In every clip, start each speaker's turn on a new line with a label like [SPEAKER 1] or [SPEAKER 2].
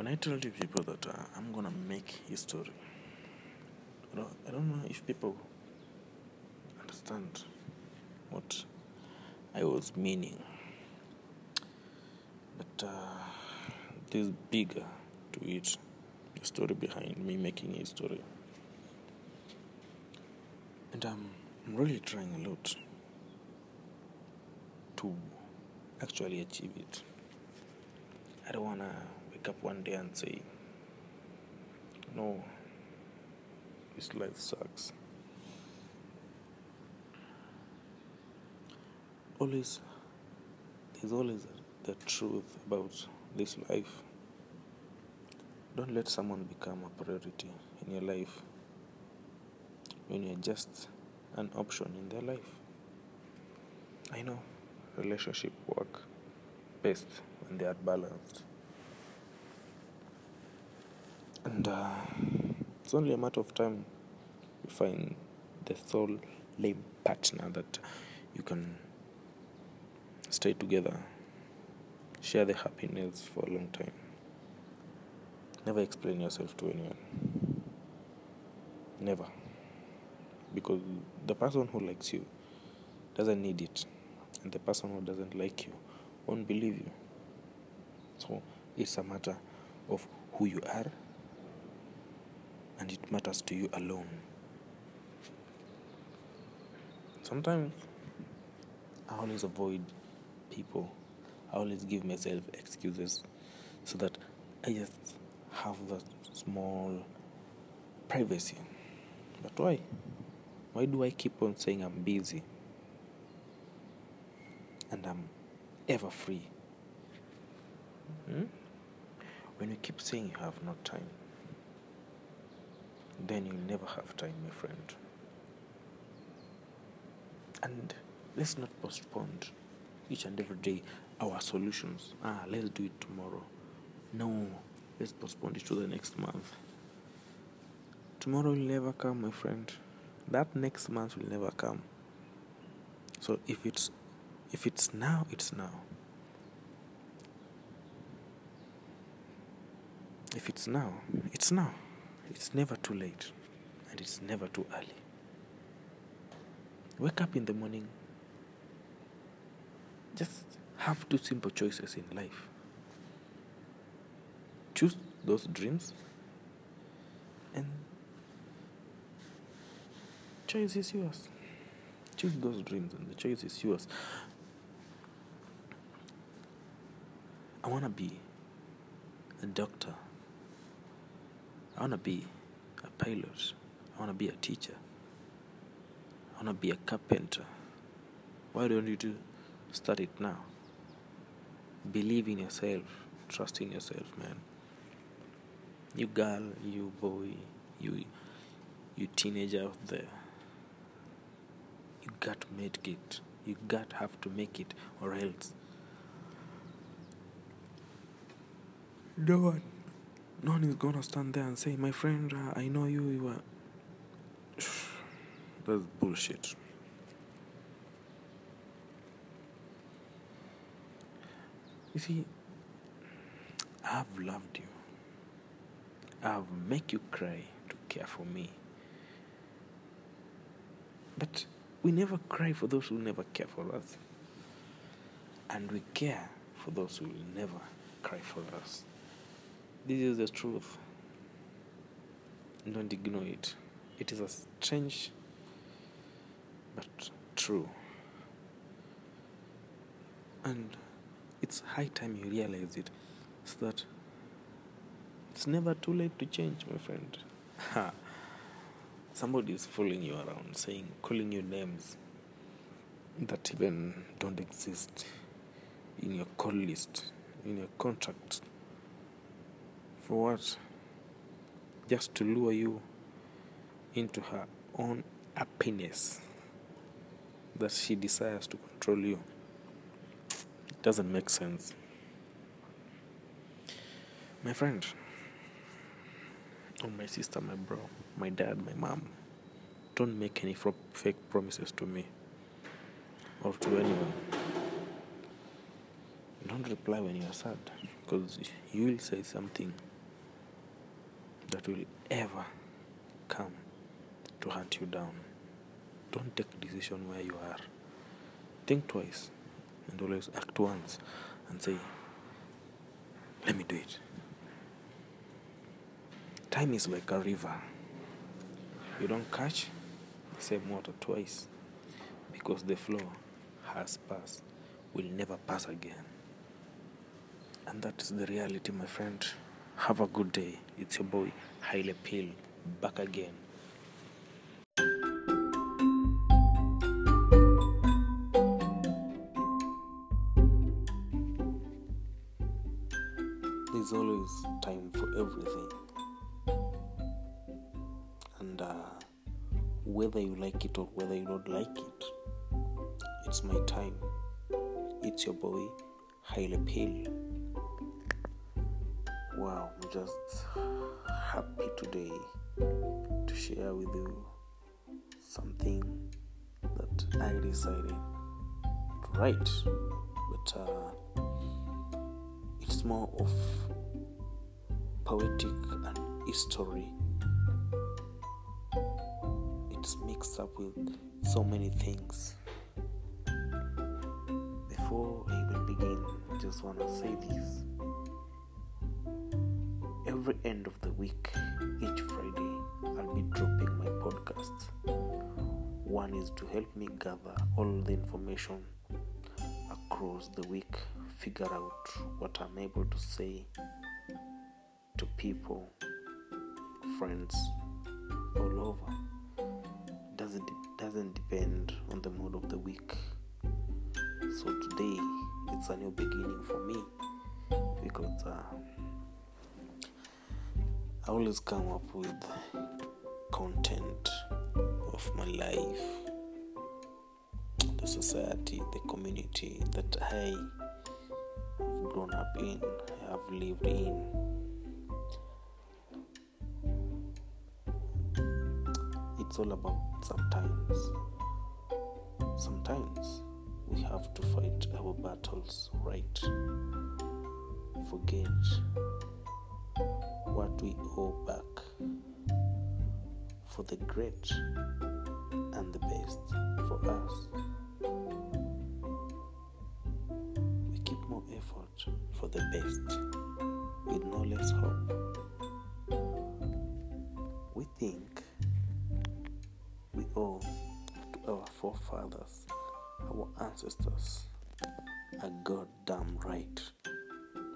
[SPEAKER 1] when I told you people that uh, I'm gonna make history, I don't, I don't know if people understand what I was meaning, but uh, there's bigger to it, the story behind me making history, and um, I'm really trying a lot to actually achieve it. I don't wanna wake up one day and say, no, this life sucks. Always, there's always the truth about this life. Don't let someone become a priority in your life when you're just an option in their life. I know relationship work best when they are balanced. And uh, it's only a matter of time you find the soul lame partner that you can stay together, share the happiness for a long time. Never explain yourself to anyone. Never. Because the person who likes you doesn't need it, and the person who doesn't like you won't believe you. It's a matter of who you are, and it matters to you alone. Sometimes I always avoid people, I always give myself excuses so that I just have that small privacy. But why? Why do I keep on saying I'm busy and I'm ever free? Hmm? When you keep saying you have no time, then you'll never have time, my friend. And let's not postpone each and every day our solutions. Ah, let's do it tomorrow. No, let's postpone it to the next month. Tomorrow will never come, my friend. That next month will never come. So if it's if it's now, it's now. If it's now, it's now. It's never too late and it's never too early. Wake up in the morning. Just have two simple choices in life. Choose those dreams and choice is yours. Choose those dreams and the choice is yours. I want to be a doctor. I want to be a pilot. I want to be a teacher. I want to be a carpenter. Why don't you do start it now? Believe in yourself. Trust in yourself, man. You girl, you boy, you you teenager out there. You got to make it. You got have to make it or else no one no one is gonna stand there and say, My friend, uh, I know you, you are that's bullshit. You see, I've loved you. I've make you cry to care for me. But we never cry for those who never care for us. And we care for those who will never cry for us. This is the truth. Don't ignore it. It is a strange but true. And it's high time you realize it so that it's never too late to change, my friend. Somebody is fooling you around, saying, calling you names that even don't exist in your call list, in your contract. For what? Just to lure you into her own happiness that she desires to control you. It doesn't make sense. My friend, or my sister, my bro, my dad, my mom, don't make any fake promises to me or to anyone. Don't reply when you're sad because you will say something that will ever come to hunt you down. Don't take decision where you are. Think twice and always act once and say, let me do it. Time is like a river. You don't catch the same water twice because the flow has passed, will never pass again. And that is the reality, my friend. Have a good day. It's your boy, Haile Pill, back again. There's always time for everything. And uh, whether you like it or whether you don't like it, it's my time. It's your boy, Haile Pill. Wow, I'm just happy today to share with you something that I decided to write. But uh, it's more of poetic and history. It's mixed up with so many things. Before I even begin, I just want to say this. Every end of the week, each Friday, I'll be dropping my podcast. One is to help me gather all the information across the week, figure out what I'm able to say to people, friends all over. Doesn't doesn't depend on the mood of the week. So today it's a new beginning for me because uh, I always come up with content of my life, the society, the community that I have grown up in, I have lived in. It's all about sometimes. Sometimes we have to fight our battles right. Forget what we owe back for the great and the best for us. We keep more effort for the best with no less hope. We think we owe to our forefathers, our ancestors, a goddamn right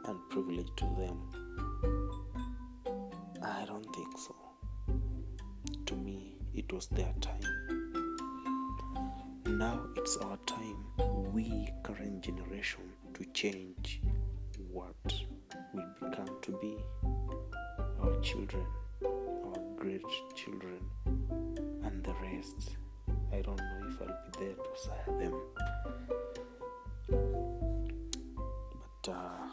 [SPEAKER 1] and privilege to them. I don't think so. To me, it was their time. Now it's our time, we current generation, to change what will become to be our children, our great children, and the rest. I don't know if I'll be there to sire them. But uh,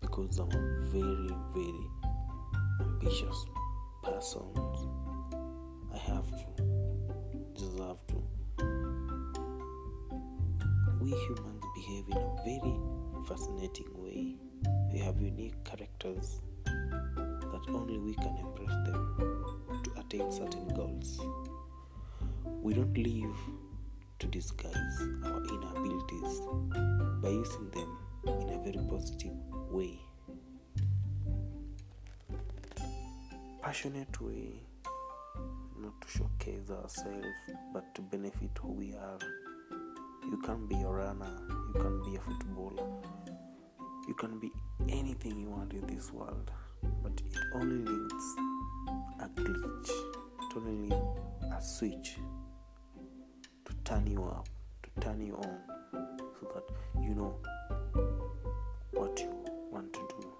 [SPEAKER 1] because I'm very, very ambitious person, I have to, deserve to. We humans behave in a very fascinating way. We have unique characters that only we can embrace them to attain certain goals. We don't live to disguise our inabilities by using them in a very positive way. Passionate way, not to showcase ourselves, but to benefit who we are. You can be a runner, you can be a footballer, you can be anything you want in this world, but it only needs a glitch, it only needs a switch to turn you up, to turn you on, so that you know what you want to do,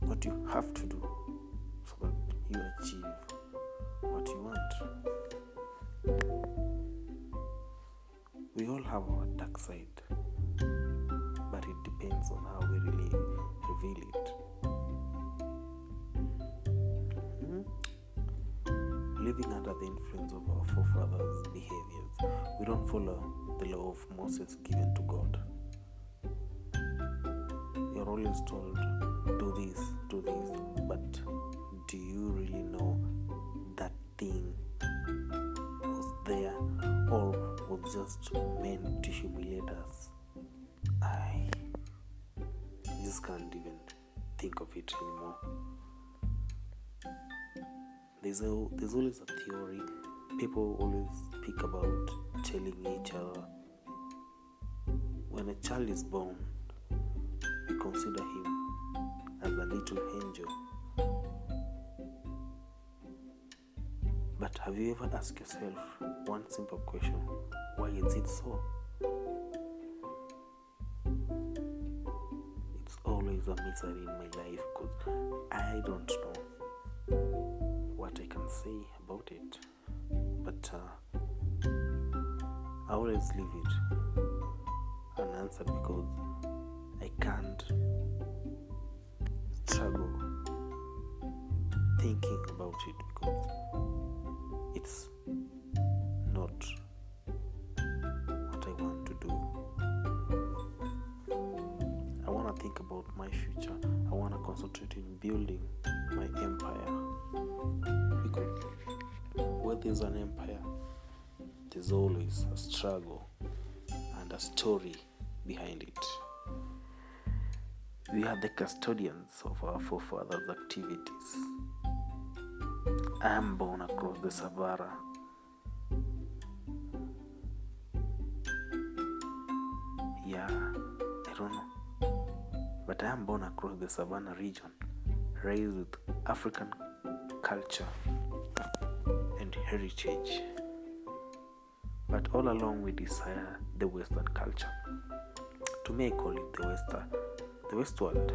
[SPEAKER 1] what you have to do, have our dark side, but it depends on how we really reveal it. Mhm. Living under the influence of our forefathers' behaviors, we don't follow the law of Moses given to God. You're always told, do this, do this, just meant to humiliate us. I just can't even think of it anymore. There's a, there's always a theory. People always speak about telling each other when a child is born, we consider him as a little angel. But have you ever asked yourself one simple question? Why is it so? It's always a mystery in my life because I don't know what I can say about it. But uh, I always leave it unanswered because I can't struggle thinking about it because it's my future. I want to concentrate in building my empire because where an empire, there's always a struggle and a story behind it. We are the custodians of our forefathers' activities. I am born across the Savara. Yeah, I don't know. But I am born across the Savannah region, raised with African culture and heritage. But all along we desire the Western culture. To me, I call it the Western, the West world.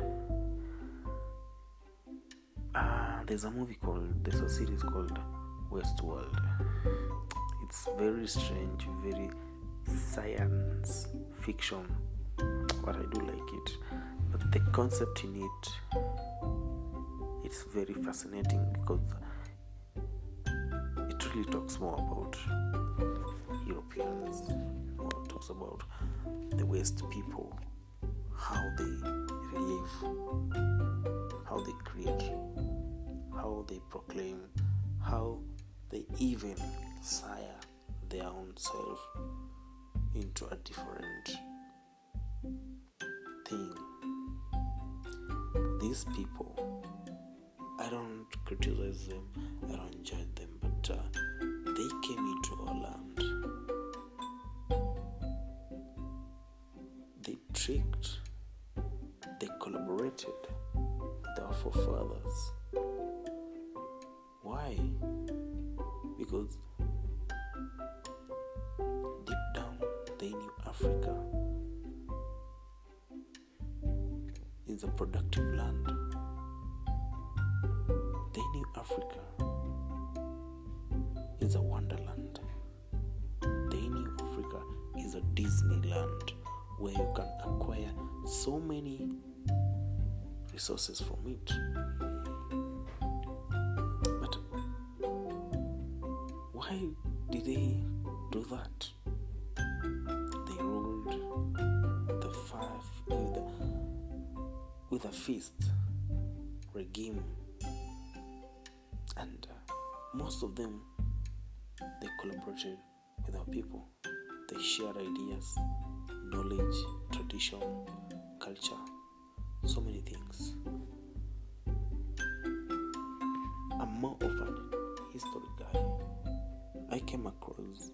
[SPEAKER 1] Uh, there's a movie called, there's a series called Westworld. It's very strange, very science fiction, but I do like it. But the concept in it, it's very fascinating because it really talks more about Europeans, more talks about the West people, how they live, how they create, how they proclaim, how they even sire their own self into a different thing. These people, I don't criticize them, I don't judge them, but uh, they came into our land. They tricked, they collaborated with our forefathers. Why? Because deep down they knew Africa is a productive land. They knew Africa is a wonderland. They knew Africa is a Disneyland where you can acquire so many resources from it. Feast regime, and uh, most of them they collaborated with our people. They shared ideas, knowledge, tradition, culture, so many things. I'm more of an history guy. I came across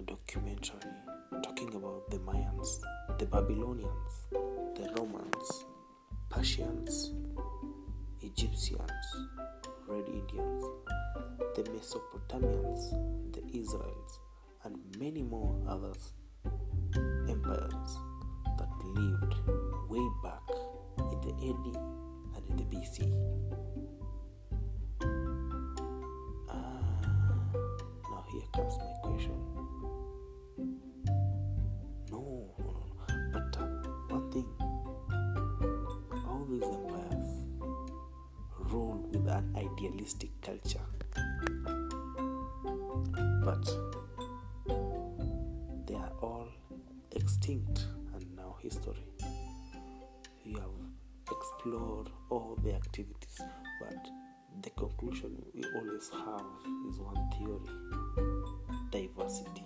[SPEAKER 1] a documentary talking about the Mayans, the Babylonians, the Romans, Persians, Egyptians, Red Indians, the Mesopotamians, the Israels, and many more others empires that lived way back in the AD and in the BC. Ah, now here comes my question. An idealistic culture. But they are all extinct and now history. We have explored all the activities, but the conclusion we always have is one theory diversity.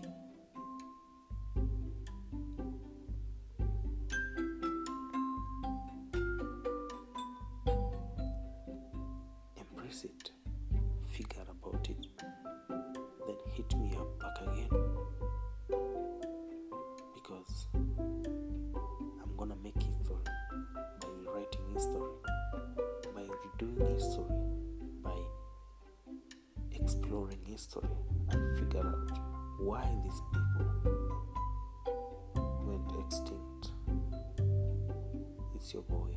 [SPEAKER 1] Doing history by exploring history and figure out why these people went extinct. It's your boy